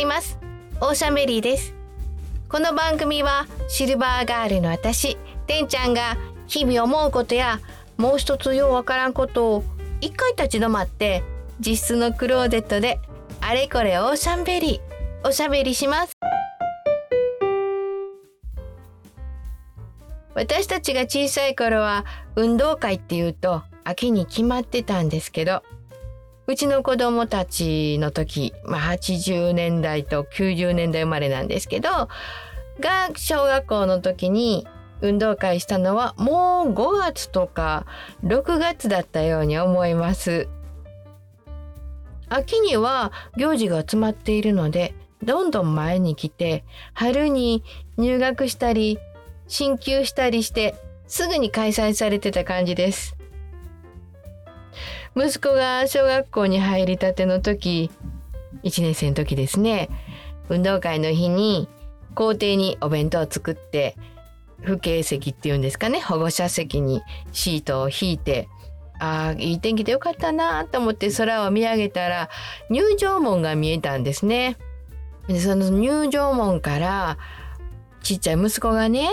います。オーシャンベリーです。この番組はシルバーガールの私てんちゃんが日々思うことやもう一つようわからんことを一回立ち止まって実質のクローゼットであれこれオーシャンベリーおしゃべりします。私たちが小さい頃は運動会っていうと秋に決まってたんですけどうちの子供たちの時、まあ、80年代と90年代生まれなんですけどが小学校の時に運動会したのはもう5月とか6月だったように思います。秋には行事が集まっているのでどんどん前に来て春に入学したり進級したりしてすぐに開催されてた感じです。息子が小学校に入りたての時1年生の時ですね運動会の日に校庭にお弁当を作って父兄席っていうんですかね保護者席にシートを引いてああいい天気でよかったなと思って空を見上げたら入場門が見えたんですね。でその入場門からちっちゃい息子がね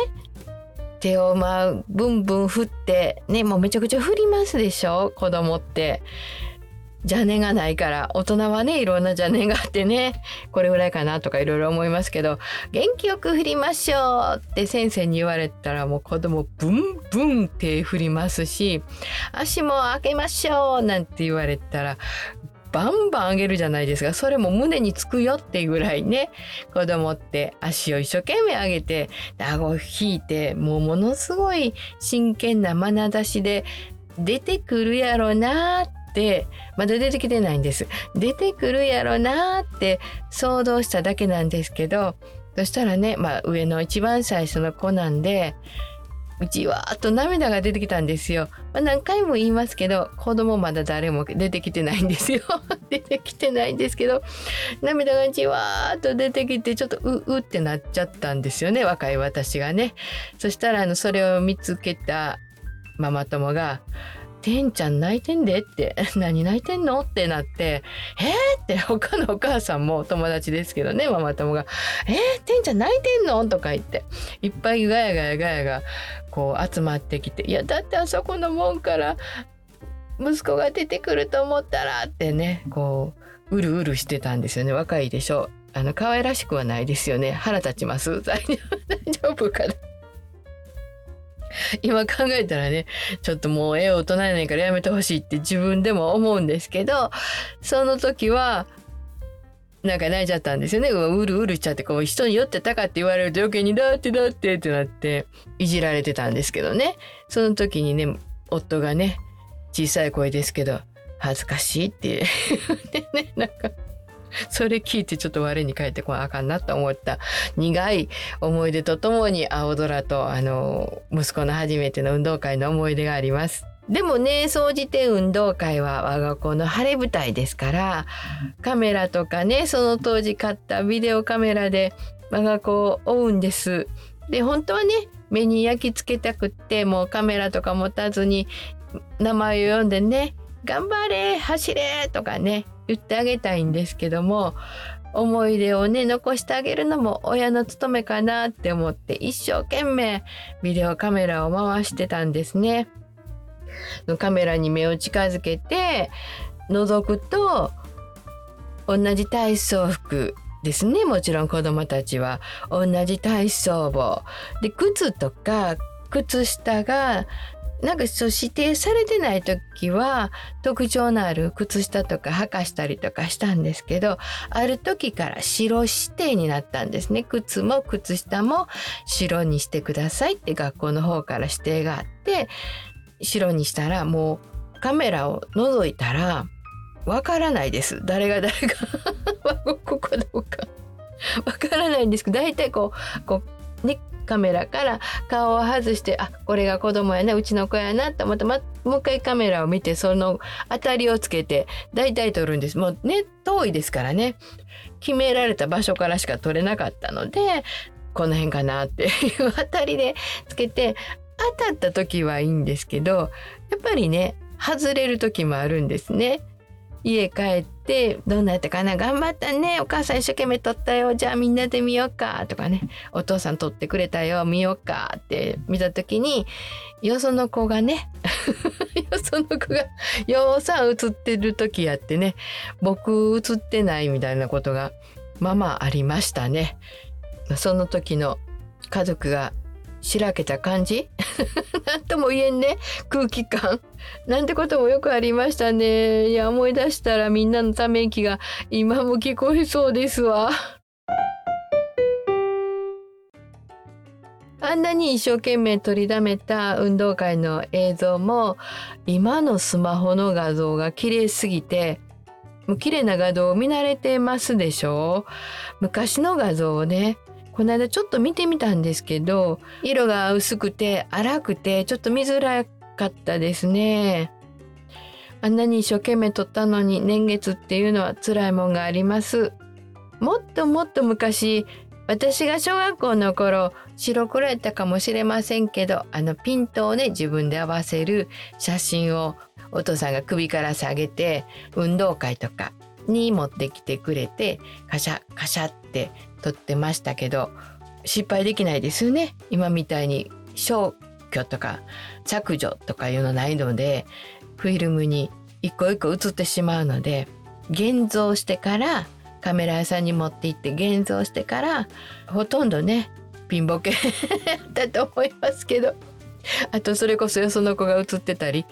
手をまあブンブン振ってねもうめちゃくちゃ振りますでしょ？子供って。邪念がないから大人はねいろんな邪念があってねこれぐらいかなとかいろいろ思いますけど元気よく振りましょうって先生に言われたらもう子供ブンブンって振りますし足も開けましょうなんて言われたらバンバン上げるじゃないですか。それも胸につくよっていうぐらいね。子供って足を一生懸命上げて顎を引いてもうものすごい真剣な眼差しで出てくるやろなってまだ出てきてないんです。出てくるやろなって想像しただけなんですけどそしたらね、まあ、上の一番最初の子なんでじわーっと涙が出てきたんですよ。まあ、何回も言いますけど子供まだ誰も出てきてないんですよ。出てきてないんですけど涙がじわーっと出てきてちょっとううってなっちゃったんですよね若い私がね。そしたらあのそれを見つけたママ友がてんちゃん泣いてんでって 何泣いてんの？ってなってえー、って他のお母さんも友達ですけどねママ友がえー、てんちゃん泣いてんの？とか言っていっぱいガヤガヤガヤがこう集まってきていやだってあそこの門から息子が出てくると思ったらってねこううるうるしてたんですよね。若いでしょ。あの可愛らしくはないですよね。腹立ちます。大丈夫かな。今考えたらねちょっともう絵を大人ないからやめてほしいって自分でも思うんですけどその時はなんか泣いちゃったんですよね。うるうるしちゃってこう人に酔ってたかって言われると余計にだってだってってなっていじられてたんですけどね。その時にね夫がね小さい声ですけど恥ずかしいって言ってねなんか それ聞いてちょっと我に返ってこなあかんなと思った苦い思い出とともに青空とあの息子の初めての運動会の思い出があります。でもね総じて運動会は我が子の晴れ舞台ですからカメラとかねその当時買ったビデオカメラで我が子を追うんです。で本当はね目に焼き付けたくってもうカメラとか持たずに名前を読んでね「頑張れ走れ!」とかね言ってあげたいんですけども思い出をね残してあげるのも親の務めかなって思って一生懸命ビデオカメラを回してたんですね。カメラに目を近づけて覗くと同じ体操服ですね。もちろん子どもたちは。同じ体操帽。で靴とか靴下がなんかそう指定されてない時は特徴のある靴下とか履かしたりとかしたんですけどある時から白指定になったんですね。靴も靴下も白にしてくださいって学校の方から指定があって白にしたらもうカメラを覗いたらわからないです。誰が誰が ここどうか。わからないんですけど大体こうこうねカメラから顔を外してあこれが子供やなうちの子やなと思って、ま、もう一回カメラを見てその当たりをつけて大体撮るんですもうね遠いですからね決められた場所からしか撮れなかったのでこの辺かなっていう当たりでつけて当たった時はいいんですけどやっぱりね外れる時もあるんですね。家帰ってどうなったかな？頑張ったね。お母さん一生懸命撮ったよ。じゃあみんなで見ようか。とかね。お父さん撮ってくれたよ。見ようかって。見た時によその子がね よその子がようさん映ってる時やってね。僕映ってないみたいなことがまあまあありましたね。その時の家族がしらけた感じ？なんとも言えんね。空気感。なんてこともよくありましたね。いや思い出したらみんなのため息が今も聞こえそうですわ。あんなに一生懸命取りだめた運動会の映像も今のスマホの画像が綺麗すぎてもう綺麗な画像を見慣れてますでしょ？う昔の画像をねこの間ちょっと見てみたんですけど色が薄くて粗くてちょっと見づらかったですね。あんなに一生懸命撮ったのに年月っていうのは辛いもんがあります。もっともっと昔私が小学校の頃白黒やったかもしれませんけどあのピントをね自分で合わせる写真をお父さんが首から下げて運動会とかに持ってきてくれてカシャカシャって撮ってましたけど失敗できないですよね。今みたいに消去とか削除とかいうのないのでフィルムに一個一個映ってしまうので現像してからカメラ屋さんに持って行って現像してからほとんどねピンボケだと思いますけどあとそれこそよその子が映ってたり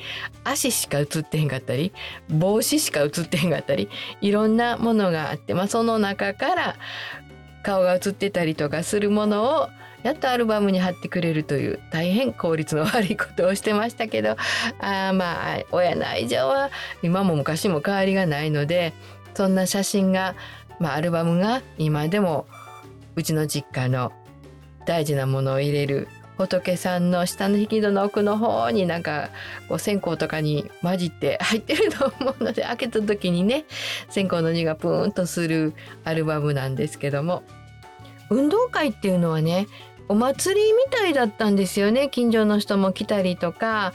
足しか映ってへんかったり帽子しか映ってへんかったりいろんなものがあって、まあ、その中から顔が写ってたりとかするものをやっとアルバムに貼ってくれるという大変効率の悪いことをしてましたけど あまあ親の愛情は今も昔も変わりがないのでそんな写真が、まあ、アルバムが今でもうちの実家の大事なものを入れる仏さんの下の引き戸の奥の方になんかこう線香とかに混じって入ってると思うので開けた時にね 線香の匂いがプーンとするアルバムなんですけども。運動会っていうのはねお祭りみたいだったんですよね。近所の人も来たりとか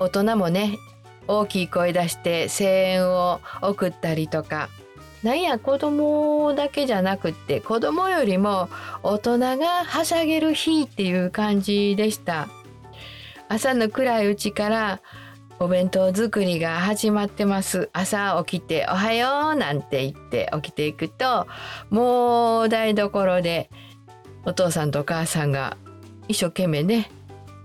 大人もね大きい声出して声援を送ったりとか。なんや子供だけじゃなくって子供よりも大人がはしゃげる日っていう感じでした。朝の暗いうちからお弁当作りが始まってます。朝起きて「おはよう」なんて言って起きていくともう台所でお父さんとお母さんが一生懸命ね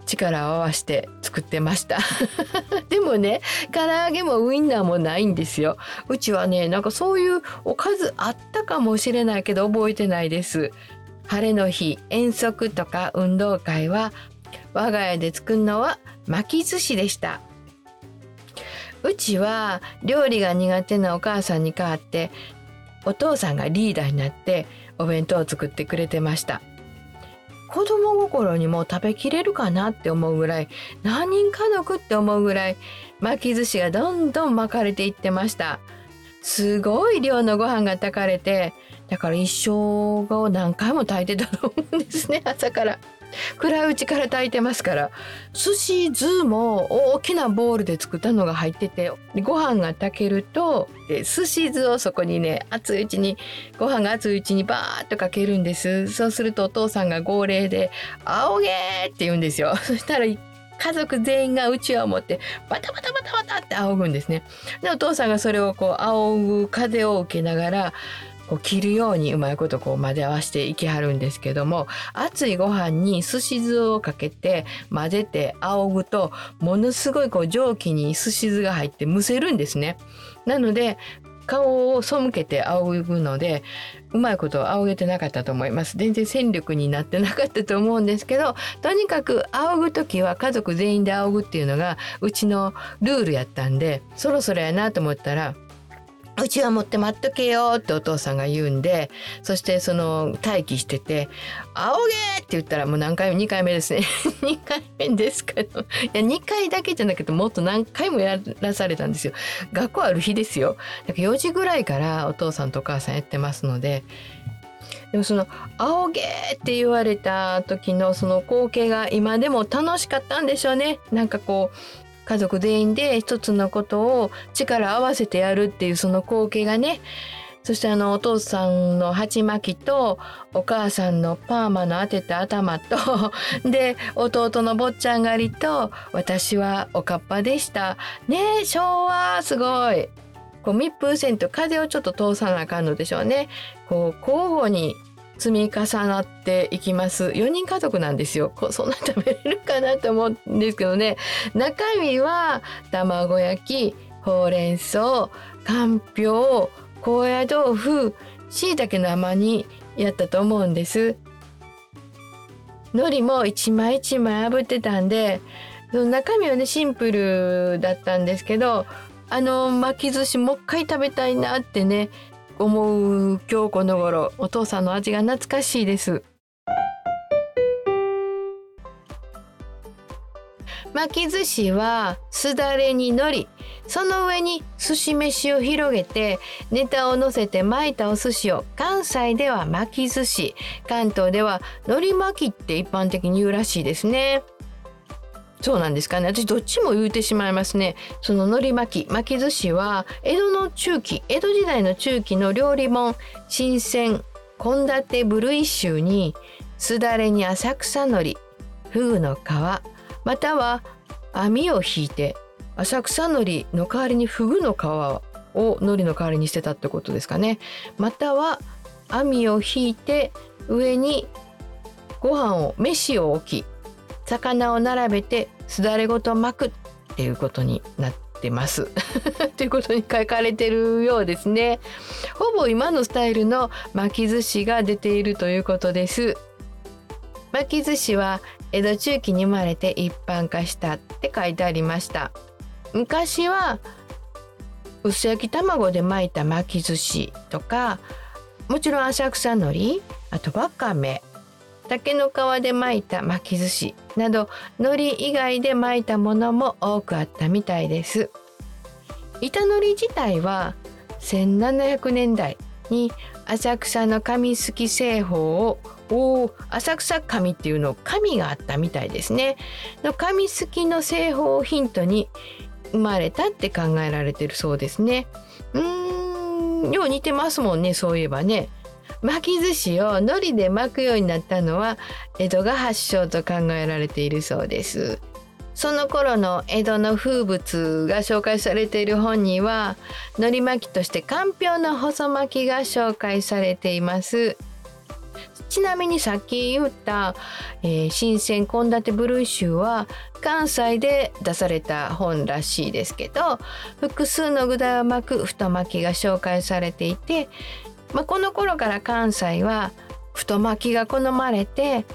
力を合わせて作ってました。でもね唐揚げもウインナーもないんですよ。うちはねなんかそういうおかずあったかもしれないけど覚えてないです。晴れの日遠足とか運動会は我が家で作るのは巻き寿司でした。うちは料理が苦手なお母さんに代わってお父さんがリーダーになってお弁当を作ってくれてました。子供心にも食べきれるかなって思うぐらい何人家族って思うぐらい巻き寿司がどんどん巻かれていってました。すごい量のご飯が炊かれてだから一生を何回も炊いてたと思うんですね朝から。暗いうちから炊いてますから。寿司酢も大きなボウルで作ったのが入っててご飯が炊けると寿司酢をそこにね熱いうちにご飯が熱いうちにバーッとかけるんです。そうするとお父さんが号令で「仰げ!」って言うんですよ。そしたら家族全員がうちわを持ってバタバタバタバタって仰ぐんですね。でお父さんがそれをこう仰ぐ風を受けながらこう切るようにうまいことこう混ぜ合わせていきはるんですけども熱いご飯に寿司酢をかけて混ぜて仰ぐとものすごいこう蒸気に寿司酢が入ってむせるんですね。なので顔を背けて仰ぐのでうまいこと仰げてなかったと思います全然戦力になってなかったと思うんですけどとにかく仰ぐ時は家族全員で仰ぐっていうのがうちのルールやったんでそろそろやなと思ったらうちは持って待っとけよってお父さんが言うんでそしてその待機してて「仰げ!」って言ったらもう何回も2回目ですね 2回目ですけどいや2回だけじゃなくてもっと何回もやらされたんですよ学校ある日ですよだから4時ぐらいからお父さんとお母さんやってますのででもその「仰げ!」って言われた時のその光景が今でも楽しかったんでしょうねなんかこう家族全員で一つのことを力合わせてやるっていうその光景がねそしてあのお父さんの鉢巻きとお母さんのパーマの当てた頭と で弟の坊ちゃん狩りと私はおかっぱでした。ねえ昭和すごい。こう密封線と風をちょっと通さなあかんのでしょうね。こう交互に積み重なっていきます。4人家族なんですよ。こうそんな食べれるかなと思うんですけどね。中身は卵焼きほうれん草かんぴょう高野豆腐椎茸の甘煮やったと思うんです。海苔も一枚一枚炙ってたんでその中身はねシンプルだったんですけどあの巻き寿司もう一回食べたいなってね思う今日この頃お父さんの味が懐かしいです。巻き寿司はすだれに海苔その上に寿司飯を広げてネタを乗せて巻いたお寿司を。関西では巻き寿司関東では海苔巻きって一般的に言うらしいですね。そうなんですかね。私どっちも言うてしまいますね。その海苔巻き巻き寿司は江戸の中期江戸時代の中期の料理本新鮮献立部類集にすだれに浅草海苔フグの皮または網を引いて浅草海苔の代わりにフグの皮を海苔の代わりにしてたってことですかね。または網を引いて上にご飯を飯を置き魚を並べてすだれごと巻くっていうことになってます。ということに書かれてるようですね。ほぼ今のスタイルの巻き寿司が出ているということです。巻き寿司は江戸中期に生まれて一般化したって書いてありました。昔は薄焼き卵で巻いた巻き寿司とかもちろん浅草海苔あとわかめ竹の皮で巻いた巻き寿司など海苔以外で巻いたものも多くあったみたいです。板海苔自体は1700年代に浅草の紙すき製法をお浅草紙っていうの紙があったみたいですね。の紙すきの製法をヒントに生まれたって考えられてるそうですね。うーんよう似てますもんねそういえばね。巻き寿司を海苔で巻くようになったのは江戸が発祥と考えられているそうです。その頃の江戸の風物が紹介されている本には海苔巻きとしてかんぴょうの細巻きが紹介されています。ちなみにさっき言った、えー、新鮮献立ブルー集は関西で出された本らしいですけど複数の具材を巻く太巻きが紹介されていてまあ、この頃から関西は太巻きが好まれて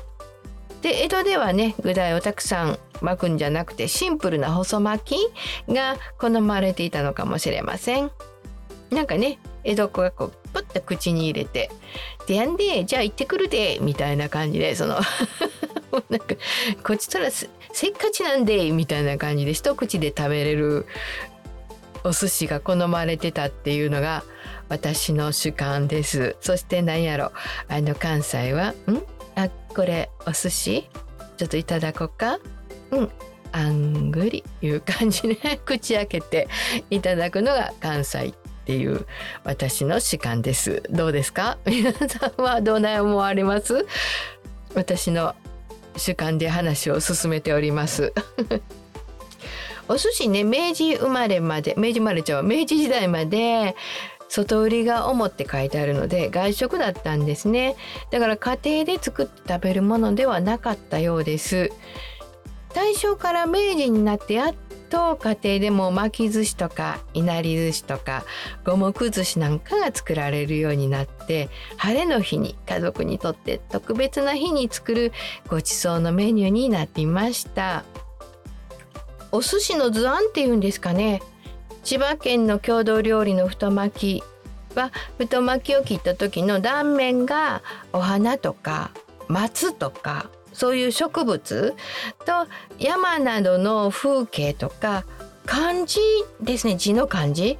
で江戸ではね具材をたくさん巻くんじゃなくてシンプルな細巻きが好まれていたのかもしれません。なんかね江戸っ子がこうプッと口に入れて「でやんでじゃあ行ってくるで」みたいな感じでその なんかこっちとらせっかちなんでみたいな感じで一口で食べれるお寿司が好まれてたっていうのが私の主観です。そして何やろ。あの関西は「ん？あこれお寿司？ちょっといただこうか？うん。あんぐり」いう感じで 口開けていただくのが関西っていう私の主観です。どうですか？皆さんはどうな思われます？私の主観で話を進めております。お寿司ね明治生まれまで明治生まれちゃう明治時代まで外売りが主って書いてあるので外食だったんですね。だから家庭で作って食べるものではなかったようです。大正から明治になってやっと家庭でも巻き寿司とかいなり寿司とか五目寿司なんかが作られるようになって晴れの日に家族にとって特別な日に作るごちそうのメニューになっていました。お寿司の図案っていうんですかね。千葉県の郷土料理の太巻きは太巻きを切った時の断面がお花とか松とかそういう植物と山などの風景とか漢字ですね字の漢字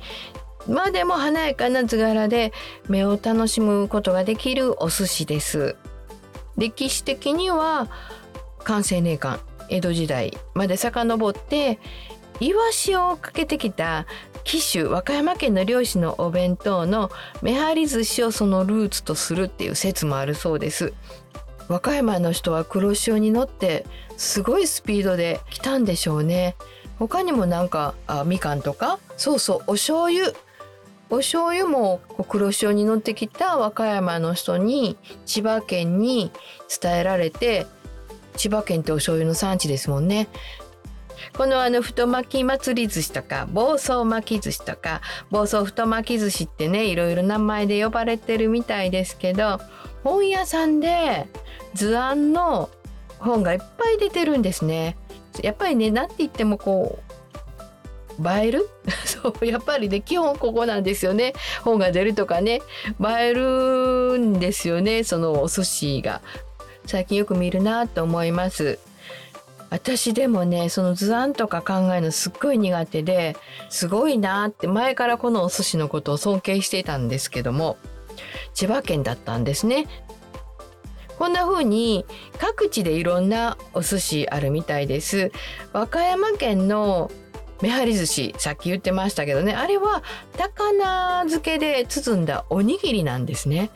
までも華やかな図柄で目を楽しむことができるお寿司です。歴史的には寛政年間江戸時代まで遡ってイワシをかけてきた紀州和歌山県の漁師のお弁当のめはり寿司をそのルーツとするっていう説もあるそうです。和歌山の人は黒潮に乗ってすごいスピードで来たんでしょうね。他にもなんかあみかんとか？そうそうお醤油。お醤油も黒潮に乗ってきた和歌山の人に千葉県に伝えられて千葉県ってお醤油の産地ですもんね。このあの太巻き祭り寿司とか房総巻き寿司とか房総太巻き寿司ってねいろいろ名前で呼ばれてるみたいですけど本屋さんで図案の本がいっぱい出てるんですね。やっぱりね何て言ってもこう映える？そうやっぱりね基本ここなんですよね。本が出るとかね映えるんですよねそのお寿司が。最近よく見るなと思います。私でもねその図案とか考えるのすっごい苦手ですごいなって前からこのお寿司のことを尊敬していたんですけども千葉県だったんですねこんな風に各地でいろんなお寿司あるみたいです。和歌山県のめはり寿司さっき言ってましたけどねあれは高菜漬けで包んだおにぎりなんですね。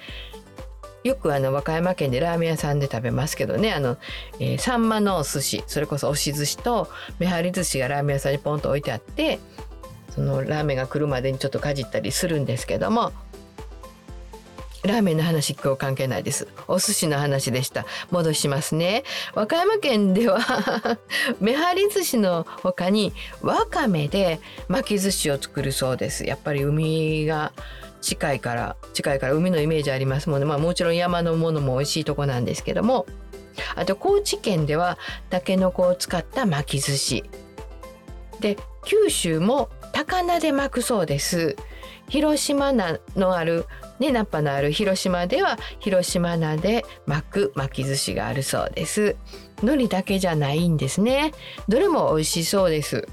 よくあの和歌山県でラーメン屋さんで食べますけどねあの、えー、サンマのお寿司それこそ押し寿司とめはり寿司がラーメン屋さんにポンと置いてあってそのラーメンが来るまでにちょっとかじったりするんですけどもラーメンの話今日関係ないです。お寿司の話でした。戻しますね。和歌山県ではめはり寿司の他にわかめで巻き寿司を作るそうです。やっぱり海が近いから近いから海のイメージありますもんね。まあもちろん山のものも美味しいとこなんですけども。あと高知県ではたけのこを使った巻き寿司。で九州も高菜で巻くそうです。広島菜のあるね、ナッパのある広島では広島菜で巻く巻き寿司があるそうです海苔だけじゃないんですねどれも美味しそうです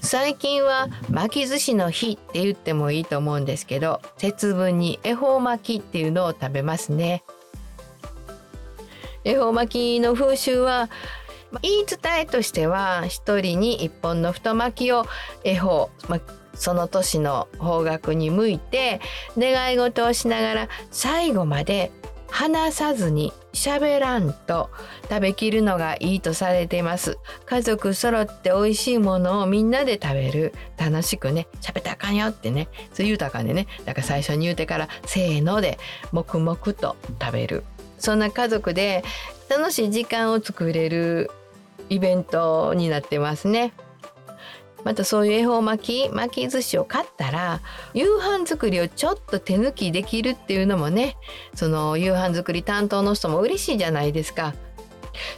最近は巻き寿司の日って言ってもいいと思うんですけど節分に恵方巻きっていうのを食べますね。恵方巻きの風習は言い伝えとしては一人に一本の太巻きを恵方、まその年の方角に向いて願い事をしながら最後まで話さずに喋らんと食べきるのがいいとされています。家族揃って美味しいものをみんなで食べる。楽しくね喋ったあかんよってね。そう言うたかんでね。だから最初に言うてからせーので黙々と食べる。そんな家族で楽しい時間を作れるイベントになってますね。またそういう恵方巻き巻き寿司を買ったら夕飯作りをちょっと手抜きできるっていうのもねその夕飯作り担当の人も嬉しいじゃないですか。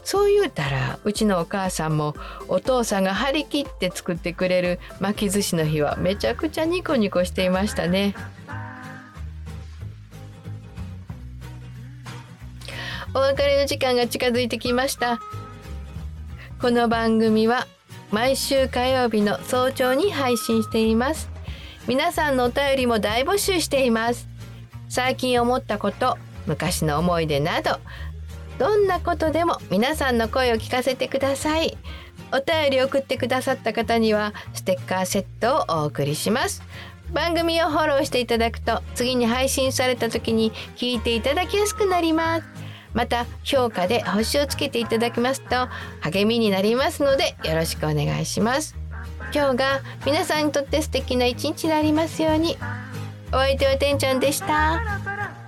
そう言うたらうちのお母さんもお父さんが張り切って作ってくれる巻き寿司の日はめちゃくちゃニコニコしていましたね。お別れの時間が近づいてきました。この番組は毎週火曜日の早朝に配信しています。皆さんのお便りも大募集しています。最近思ったこと昔の思い出などどんなことでも皆さんの声を聞かせてください。お便りを送ってくださった方にはステッカーセットをお送りします。番組をフォローしていただくと次に配信された時に聞いていただきやすくなります。また評価で星をつけていただきますと励みになりますのでよろしくお願いします今日が皆さんにとって素敵な一日でありますようにお相手はてんちゃんでした。